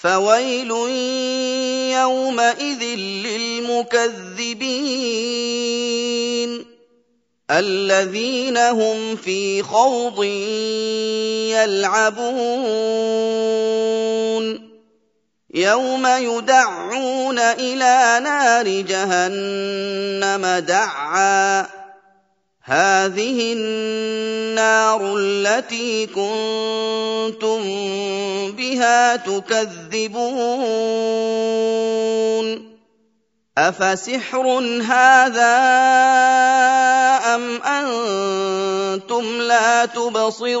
فويل يومئذ للمكذبين الذين هم في خوض يلعبون يوم يدعون إلى نار جهنم دعا هذه النار التي كنتم بها تكذبون افسحر هذا ام أنتم لا تبصرون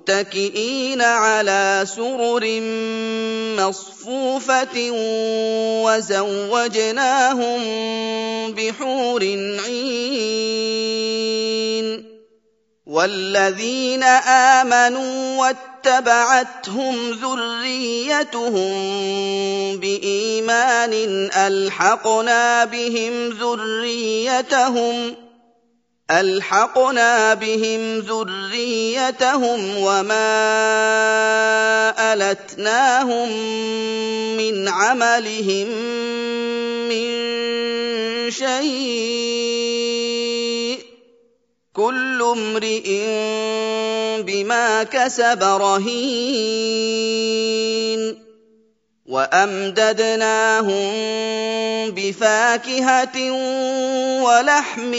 متكئين على سرر مصفوفة وزوجناهم بحور عين والذين آمنوا واتبعتهم ذريتهم بإيمان ألحقنا بهم ذريتهم ألحقنا بهم ذريتهم وما ألتناهم من عملهم من شيء. كل امرئ بما كسب رهين. وأمددناهم بفاكهة ولحم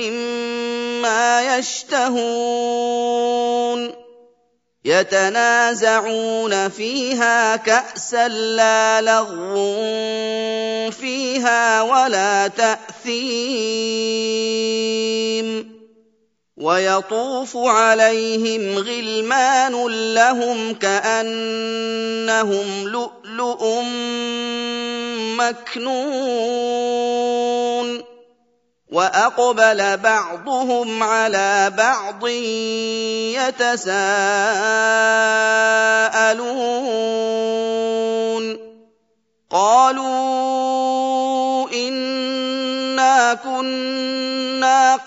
مما يشتهون يتنازعون فيها كأسا لا لغو فيها ولا تأثيم ويطوف عليهم غلمان لهم كأنهم لؤلؤ مكنون. وأقبل بعضهم على بعض يتساءلون.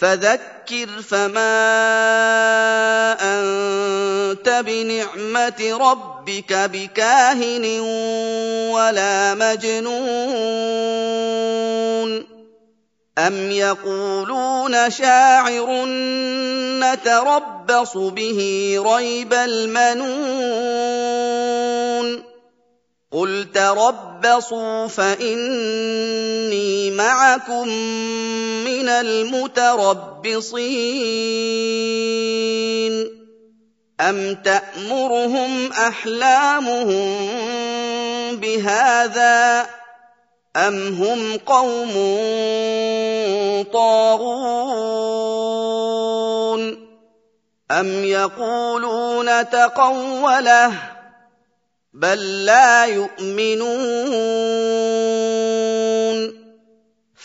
فذكر فما أنت بنعمة ربك بكاهن ولا مجنون أم يقولون شاعر نتربص به ريب المنون قل تربصوا فاني معكم من المتربصين أم تأمرهم أحلامهم بهذا أم هم قوم طاغون أم يقولون تقوله بل لا يؤمنون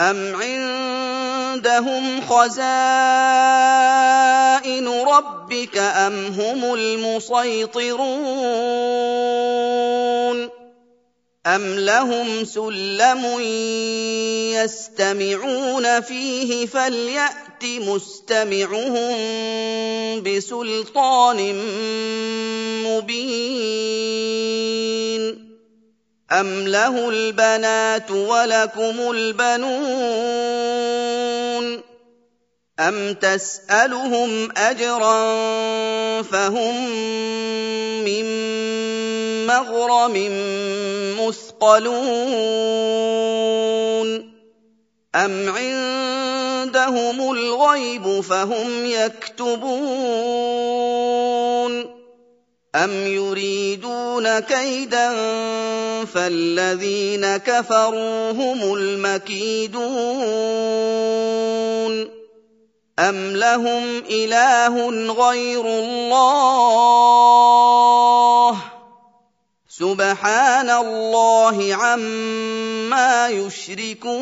ام عندهم خزائن ربك ام هم المسيطرون ام لهم سلم يستمعون فيه فليأت مستمعهم بسلطان ام له البنات ولكم البنون ام تسالهم اجرا فهم من مغرم مثقلون ام عندهم الغيب فهم يكتبون أَمْ يُرِيدُونَ كَيْدًا فَالَّذِينَ كَفَرُوا هُمُ الْمَكِيدُونَ أَمْ لَهُمْ إِلَٰهٌ غَيْرُ اللَّهِ سُبْحَانَ اللَّهِ عَمَّا يُشْرِكُونَ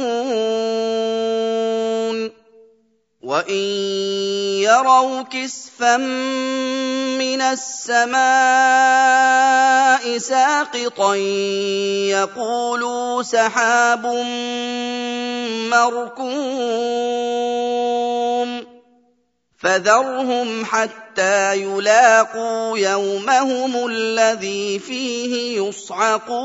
وَإِن يَرَوْا كِسْفًا مِّنَ السَّمَاءِ سَاقِطًا يَقُولُوا سَحَابٌ مَّرْكُومٌ فَذَرْهُمْ حَتَّىٰ يُلَاقُوا يَوْمَهُمُ الَّذِي فِيهِ يُصْعَقُونَ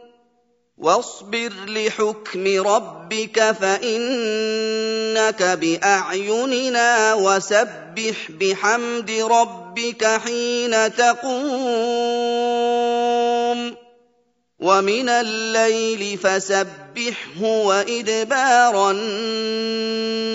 واصبر لحكم ربك فإنك بأعيننا وسبح بحمد ربك حين تقوم. ومن الليل فسبحه وإدبار النجوم.